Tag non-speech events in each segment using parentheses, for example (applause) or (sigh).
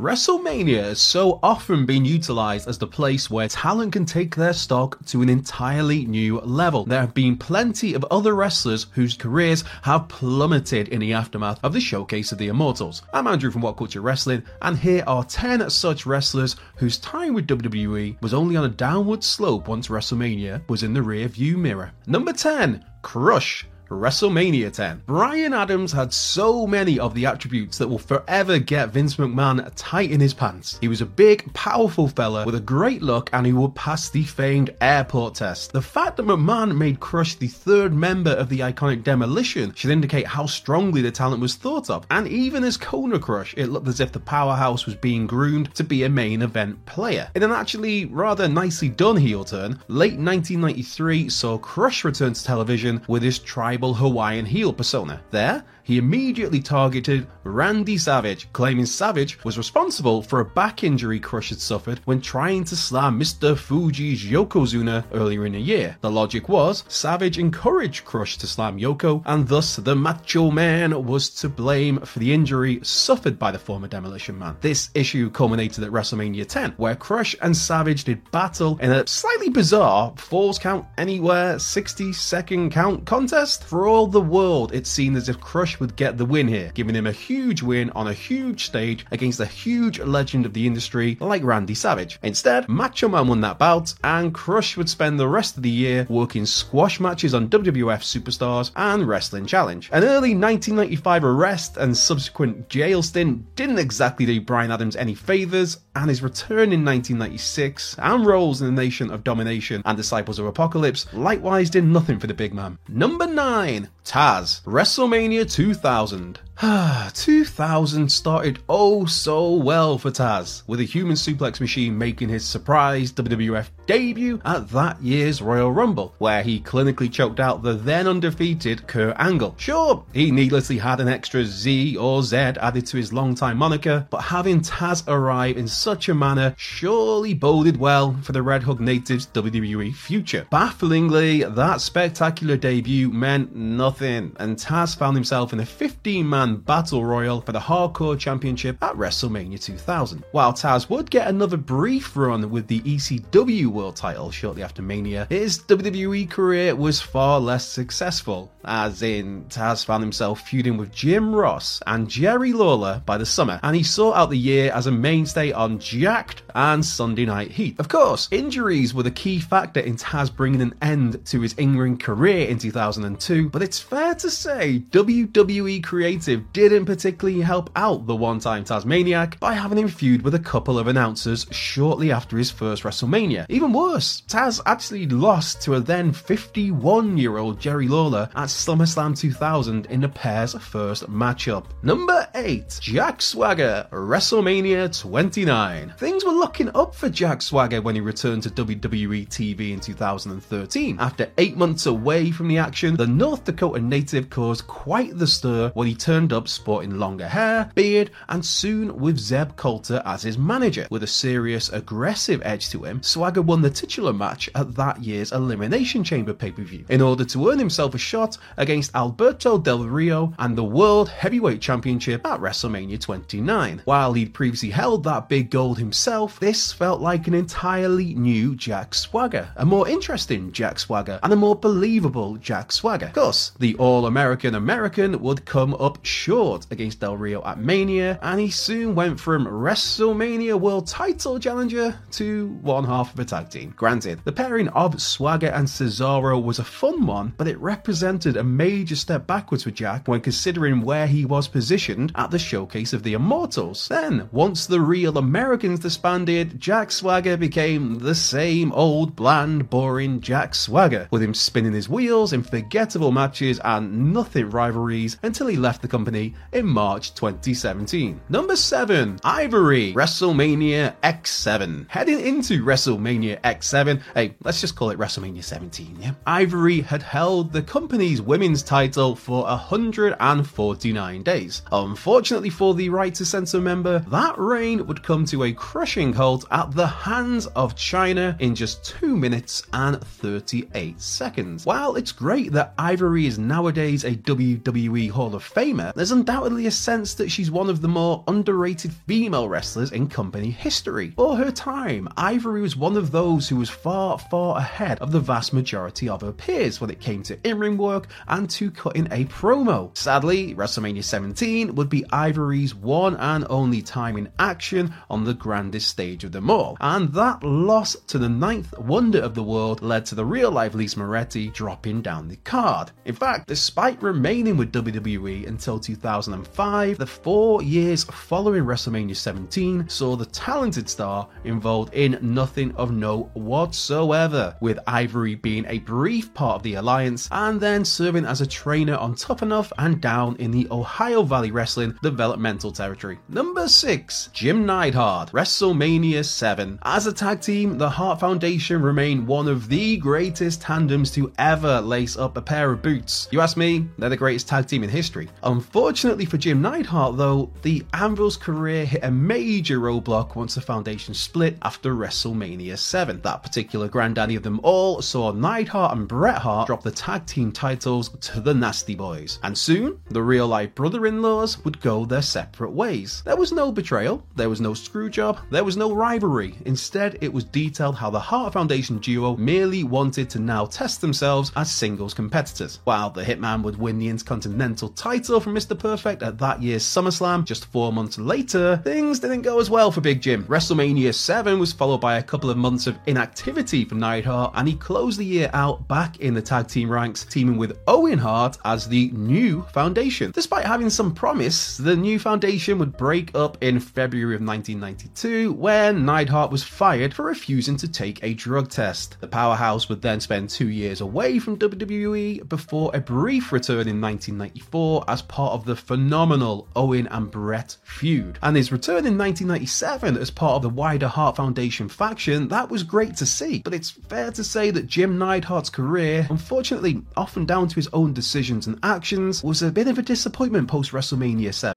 WrestleMania has so often been utilized as the place where talent can take their stock to an entirely new level. There have been plenty of other wrestlers whose careers have plummeted in the aftermath of the showcase of the Immortals. I'm Andrew from What Culture Wrestling, and here are 10 such wrestlers whose time with WWE was only on a downward slope once WrestleMania was in the rear view mirror. Number 10, Crush. WrestleMania 10. Brian Adams had so many of the attributes that will forever get Vince McMahon tight in his pants. He was a big, powerful fella with a great look and he would pass the famed airport test. The fact that McMahon made Crush the third member of the iconic Demolition should indicate how strongly the talent was thought of. And even as Kona Crush, it looked as if the powerhouse was being groomed to be a main event player. In an actually rather nicely done heel turn, late 1993 saw Crush return to television with his Hawaiian heel persona. There, he immediately targeted Randy Savage, claiming Savage was responsible for a back injury Crush had suffered when trying to slam Mr. Fuji's Yokozuna earlier in the year. The logic was Savage encouraged Crush to slam Yoko, and thus the Macho Man was to blame for the injury suffered by the former Demolition Man. This issue culminated at WrestleMania 10, where Crush and Savage did battle in a slightly bizarre Falls Count Anywhere 60 second count contest. For all the world, it seemed as if Crush would get the win here, giving him a huge win on a huge stage against a huge legend of the industry like Randy Savage. Instead, Macho Man won that bout, and Crush would spend the rest of the year working squash matches on WWF Superstars and Wrestling Challenge. An early 1995 arrest and subsequent jail stint didn't exactly do Brian Adams any favours, and his return in 1996 and roles in the Nation of Domination and Disciples of Apocalypse likewise did nothing for the big man. Number 9, Taz, WrestleMania 2000. (sighs) 2000 started oh so well for Taz, with a human suplex machine making his surprise WWF debut at that year's Royal Rumble, where he clinically choked out the then undefeated Kurt Angle. Sure, he needlessly had an extra Z or Z added to his longtime moniker, but having Taz arrive in such a manner surely boded well for the Red Hook native's WWE future. Bafflingly, that spectacular debut meant nothing, and Taz found himself in a 15 man battle royal for the Hardcore Championship at WrestleMania 2000. While Taz would get another brief run with the ECW World title shortly after Mania, his WWE career was far less successful, as in Taz found himself feuding with Jim Ross and Jerry Lawler by the summer, and he saw out the year as a mainstay on Jakked and Sunday Night Heat. Of course, injuries were the key factor in Taz bringing an end to his in-ring career in 2002, but it's fair to say WWE Creative didn't particularly help out the one-time Tasmaniac by having him feud with a couple of announcers shortly after his first WrestleMania. Even worse, Taz actually lost to a then 51-year-old Jerry Lawler at SummerSlam 2000 in the pair's first matchup. Number 8, Jack Swagger, WrestleMania 29. Things were looking up for Jack Swagger when he returned to WWE TV in 2013. After 8 months away from the action, the North Dakota native caused quite the stir when he turned up sporting longer hair, beard, and soon with Zeb Colter as his manager. With a serious, aggressive edge to him, Swagger won the titular match at that year's Elimination Chamber pay per view in order to earn himself a shot against Alberto Del Rio and the World Heavyweight Championship at WrestleMania 29. While he'd previously held that big gold himself, this felt like an entirely new Jack Swagger, a more interesting Jack Swagger, and a more believable Jack Swagger. Of course, the All American American would come up short against Del Rio at Mania, and he soon went from WrestleMania World Title Challenger to one half of a tag team. Granted, the pairing of Swagger and Cesaro was a fun one, but it represented a major step backwards for Jack when considering where he was positioned at the showcase of the Immortals. Then, once the real Americans disbanded, Jack Swagger became the same old, bland, boring Jack Swagger, with him spinning his wheels in forgettable matches and nothing rivalries until he left the company in March 2017. Number 7, Ivory, WrestleMania X7. Heading into WrestleMania X7, hey, let's just call it WrestleMania 17, yeah? Ivory had held the company's women's title for 149 days. Unfortunately for the Right to Censor member, that reign would come to a crushing halt at the hands of Chyna in just 2 minutes and 38 seconds. While it's great that Ivory is nowadays a WWE Hall of Famer, there's undoubtedly a sense that she's one of the more underrated female wrestlers in company history. For her time, Ivory was one of those who was far, far ahead of the vast majority of her peers when it came to in ring work and to cut in a promo. Sadly, WrestleMania 17 would be Ivory's one and only time in action on the grandest stage of them all, and that loss to the ninth wonder of the world led to the real life Lisa Moretti dropping down the card. In fact, despite remaining with WWE until 2005, the four years following WrestleMania 17 saw the talented star involved in nothing of note whatsoever, with Ivory being a brief part of the alliance and then serving as a trainer on Enough and down in the Ohio Valley Wrestling developmental territory. Number 6, Jim Neidhart, WrestleMania 7. As a tag team, the Hart Foundation remain one of the greatest tandems to ever lace up a pair of boots. You ask me, they're the greatest tag team in history. Unfortunately for Jim Neidhart, though, the Anvil's career hit a major roadblock once the Foundation split after WrestleMania 7. That particular granddaddy of them all saw Neidhart and Bret Hart drop the tag team to the Nasty Boys. And soon, the real life brother in laws would go their separate ways. There was no betrayal, there was no screw job, there was no rivalry. Instead, it was detailed how the Hart Foundation duo merely wanted to now test themselves as singles competitors. While the Hitman would win the Intercontinental title from Mr. Perfect at that year's SummerSlam, just four months later, things didn't go as well for Big Jim. WrestleMania 7 was followed by a couple of months of inactivity for Neidhart, and he closed the year out back in the tag team ranks, teaming with Owen Hart as the new foundation. Despite having some promise, the new foundation would break up in February of 1992 when Neidhart was fired for refusing to take a drug test. The powerhouse would then spend two years away from WWE before a brief return in 1994 as part of the phenomenal Owen and Bret feud. And his return in 1997 as part of the wider Hart Foundation faction, that was great to see, but it's fair to say that Jim Neidhart's career, unfortunately often down to his own decisions and actions, was a bit of a disappointment post WrestleMania 7.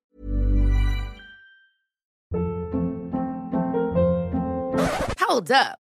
Hold up.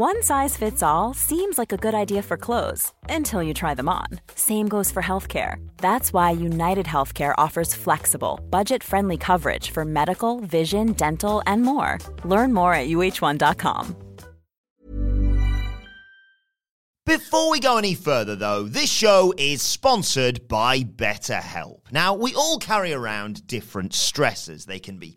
One size fits all seems like a good idea for clothes until you try them on. Same goes for healthcare. That's why United Healthcare offers flexible, budget friendly coverage for medical, vision, dental, and more. Learn more at uh1.com. Before we go any further, though, this show is sponsored by BetterHelp. Now, we all carry around different stresses. They can be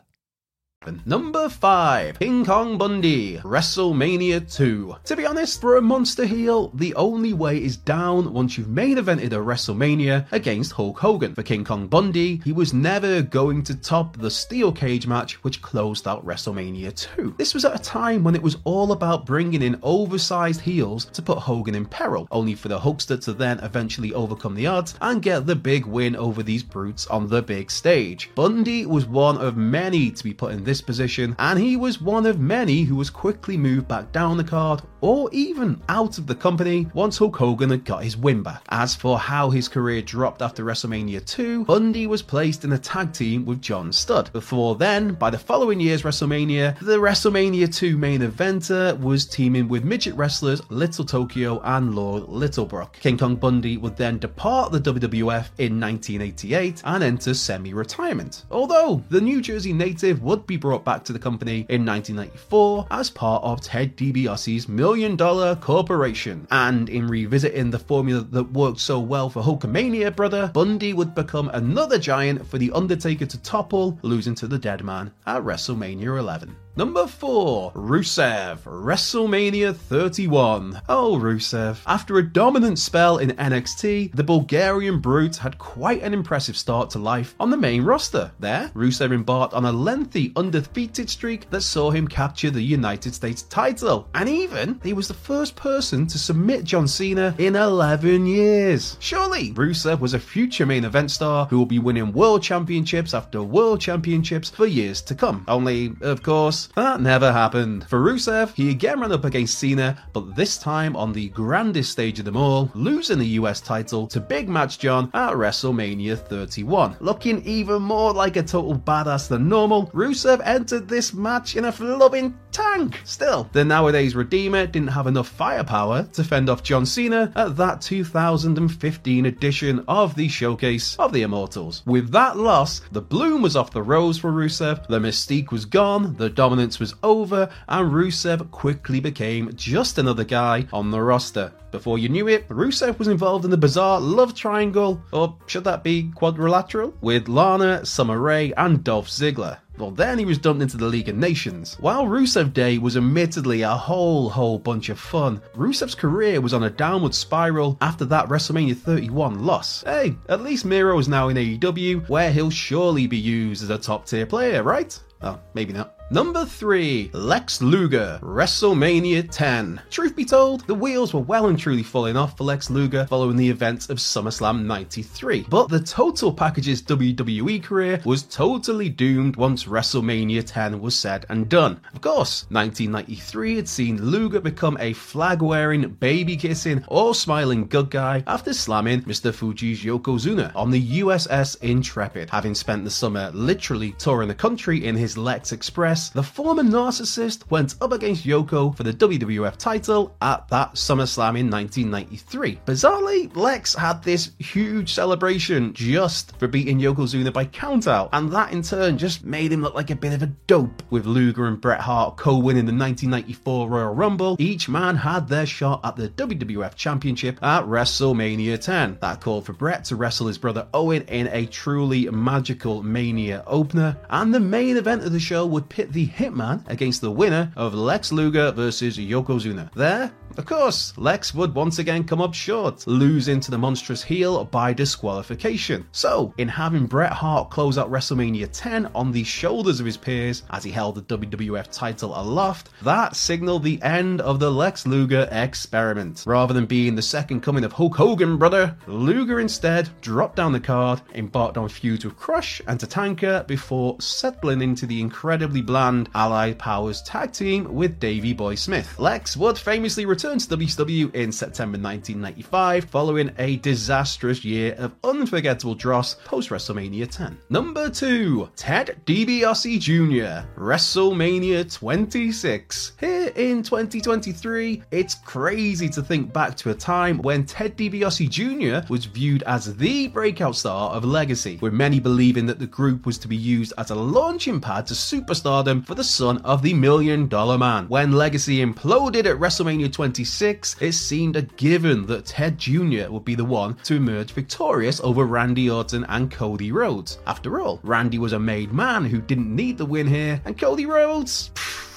Number 5, King Kong Bundy, WrestleMania 2. To be honest, for a monster heel, the only way is down once you've main evented a WrestleMania against Hulk Hogan. For King Kong Bundy, he was never going to top the steel cage match which closed out WrestleMania 2. This was at a time when it was all about bringing in oversized heels to put Hogan in peril, only for the Hulkster to then eventually overcome the odds and get the big win over these brutes on the big stage. Bundy was one of many to be put in this position, and he was one of many who was quickly moved back down the card or even out of the company once Hulk Hogan had got his win back. As for how his career dropped after WrestleMania 2, Bundy was placed in a tag team with John Studd. Before then, by the following year's WrestleMania, the WrestleMania 2 main eventer was teaming with midget wrestlers Little Tokyo and Lord Littlebrook. King Kong Bundy would then depart the WWF in 1988 and enter semi retirement. Although the New Jersey native would be brought back to the company in 1994 as part of Ted DiBiase's Million Dollar Corporation. And in revisiting the formula that worked so well for Hulkamania, brother, Bundy would become another giant for The Undertaker to topple, losing to the Dead Man at WrestleMania 11. Number 4, Rusev, WrestleMania 31. Oh, Rusev. After a dominant spell in NXT, the Bulgarian Brute had quite an impressive start to life on the main roster. There, Rusev embarked on a lengthy undefeated streak that saw him capture the United States title. And even, he was the first person to submit John Cena in 11 years. Surely, Rusev was a future main event star who will be winning world championships after world championships for years to come. Only, of course, that never happened. For Rusev, he again ran up against Cena, but this time on the grandest stage of them all, losing the US title to Big Match John at WrestleMania 31. Looking even more like a total badass than normal, Rusev entered this match in a flubbing tank. Still, the nowadays Redeemer didn't have enough firepower to fend off John Cena at that 2015 edition of the Showcase of the Immortals. With that loss, the bloom was off the rose for Rusev, the mystique was gone, the dominance was over, and Rusev quickly became just another guy on the roster. Before you knew it, Rusev was involved in the bizarre love triangle, or should that be quadrilateral, with Lana, Summer Rae, and Dolph Ziggler. Well, then he was dumped into the League of Nations. While Rusev Day was admittedly a whole, whole bunch of fun, Rusev's career was on a downward spiral after that WrestleMania 31 loss. Hey, at least Miro is now in AEW, where he'll surely be used as a top tier player, right? Oh, maybe not. Number 3, Lex Luger, WrestleMania 10. Truth be told, the wheels were well and truly falling off for Lex Luger following the events of SummerSlam 93. But the Total Package's WWE career was totally doomed once WrestleMania 10 was said and done. Of course, 1993 had seen Luger become a flag wearing, baby kissing, all smiling good guy after slamming Mr. Fuji's Yokozuna on the USS Intrepid, having spent the summer literally touring the country in his Lex Express the former narcissist went up against Yoko for the WWF title at that SummerSlam in 1993. Bizarrely, Lex had this huge celebration just for beating Yokozuna by countout, and that in turn just made him look like a bit of a dope. With Luger and Bret Hart co-winning the 1994 Royal Rumble, each man had their shot at the WWF Championship at WrestleMania 10. That called for Bret to wrestle his brother Owen in a truly magical Mania opener, and the main event of the show would pit the Hitman against the winner of Lex Luger versus Yokozuna. There, of course, Lex would once again come up short, losing to the monstrous heel by disqualification. So, in having Bret Hart close out WrestleMania 10 on the shoulders of his peers as he held the WWF title aloft, that signaled the end of the Lex Luger experiment. Rather than being the second coming of Hulk Hogan, brother, Luger instead dropped down the card, embarked on feuds with Crush and Tatanka before settling into the incredibly bland Allied Powers tag team with Davey Boy Smith. Lex would famously return returned to WCW in September 1995 following a disastrous year of unforgettable dross post WrestleMania 10. Number 2, Ted DiBiase Jr., WrestleMania 26. Here in 2023, it's crazy to think back to a time when Ted DiBiase Jr. was viewed as the breakout star of Legacy, with many believing that the group was to be used as a launching pad to superstardom for the son of the Million Dollar Man. When Legacy imploded at WrestleMania 26, it seemed a given that Ted Jr. would be the one to emerge victorious over Randy Orton and Cody Rhodes. After all, Randy was a made man who didn't need the win here, and Cody Rhodes.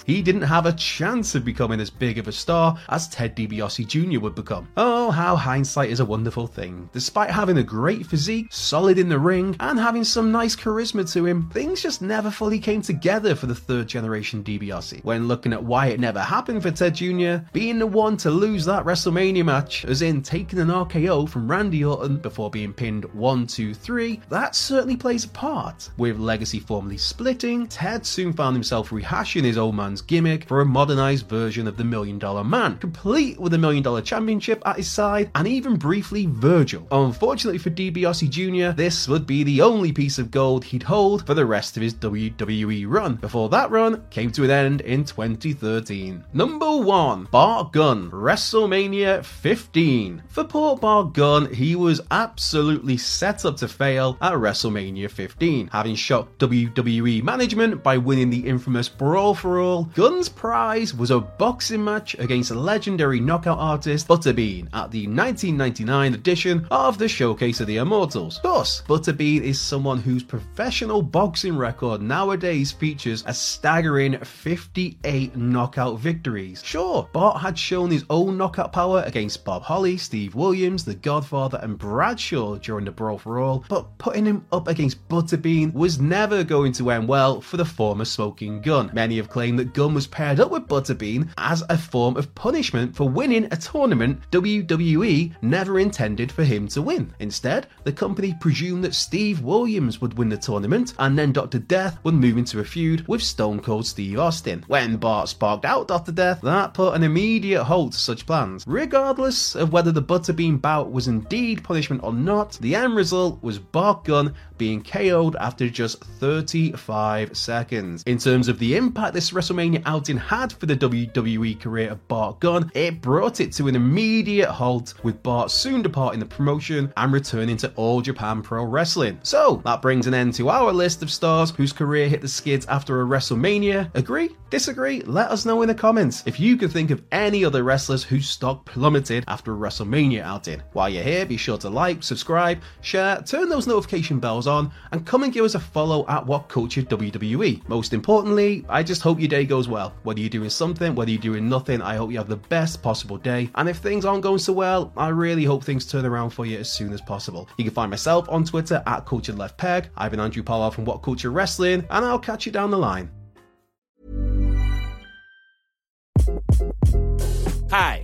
He didn't have a chance of becoming as big of a star as Ted DiBiase Jr. would become. Oh, how hindsight is a wonderful thing. Despite having a great physique, solid in the ring, and having some nice charisma to him, things just never fully came together for the third generation DiBiase. When looking at why it never happened for Ted Jr., being the one to lose that WrestleMania match, as in taking an RKO from Randy Orton before being pinned 1 2 3, that certainly plays a part. With Legacy formally splitting, Ted soon found himself rehashing his old man gimmick for a modernized version of the Million Dollar Man, complete with a Million Dollar Championship at his side and even briefly Virgil. Unfortunately for DiBiase Jr., this would be the only piece of gold he'd hold for the rest of his WWE run, before that run came to an end in 2013. Number 1 Bart Gunn, WrestleMania 15. For poor Bart Gunn, he was absolutely set up to fail at WrestleMania 15, having shocked WWE management by winning the infamous Brawl for All Gunn's prize was a boxing match against legendary knockout artist Butterbean at the 1999 edition of the Showcase of the Immortals. Thus, Butterbean is someone whose professional boxing record nowadays features a staggering 58 knockout victories. Sure, Bart had shown his own knockout power against Bob Holly, Steve Williams, The Godfather, and Bradshaw during the Brawl for All, but putting him up against Butterbean was never going to end well for the former Smoking Gun. Many have claimed that Gunn was paired up with Butterbean as a form of punishment for winning a tournament WWE never intended for him to win. Instead, the company presumed that Steve Williams would win the tournament and then Dr. Death would move into a feud with Stone Cold Steve Austin. When Bart sparked out Dr. Death, that put an immediate halt to such plans. Regardless of whether the Butterbean bout was indeed punishment or not, the end result was Bart Gunn being KO'd after just 35 seconds. In terms of the impact this WrestleMania outing had for the WWE career of Bart Gunn, it brought it to an immediate halt, with Bart soon departing the promotion and returning to All Japan Pro Wrestling. So, that brings an end to our list of stars whose career hit the skids after a WrestleMania. Agree? Disagree? Let us know in the comments if you can think of any other wrestlers whose stock plummeted after a WrestleMania outing. While you're here, be sure to like, subscribe, share, turn those notification bells on, and come and give us a follow at What Culture WWE. Most importantly, I just hope your day goes well. Whether you're doing something, whether you're doing nothing, I hope you have the best possible day. And if things aren't going so well, I really hope things turn around for you as soon as possible. You can find myself on Twitter at Cultured Left Peg. I've been Andrew Pollard from What Culture Wrestling, and I'll catch you down the line. Hi,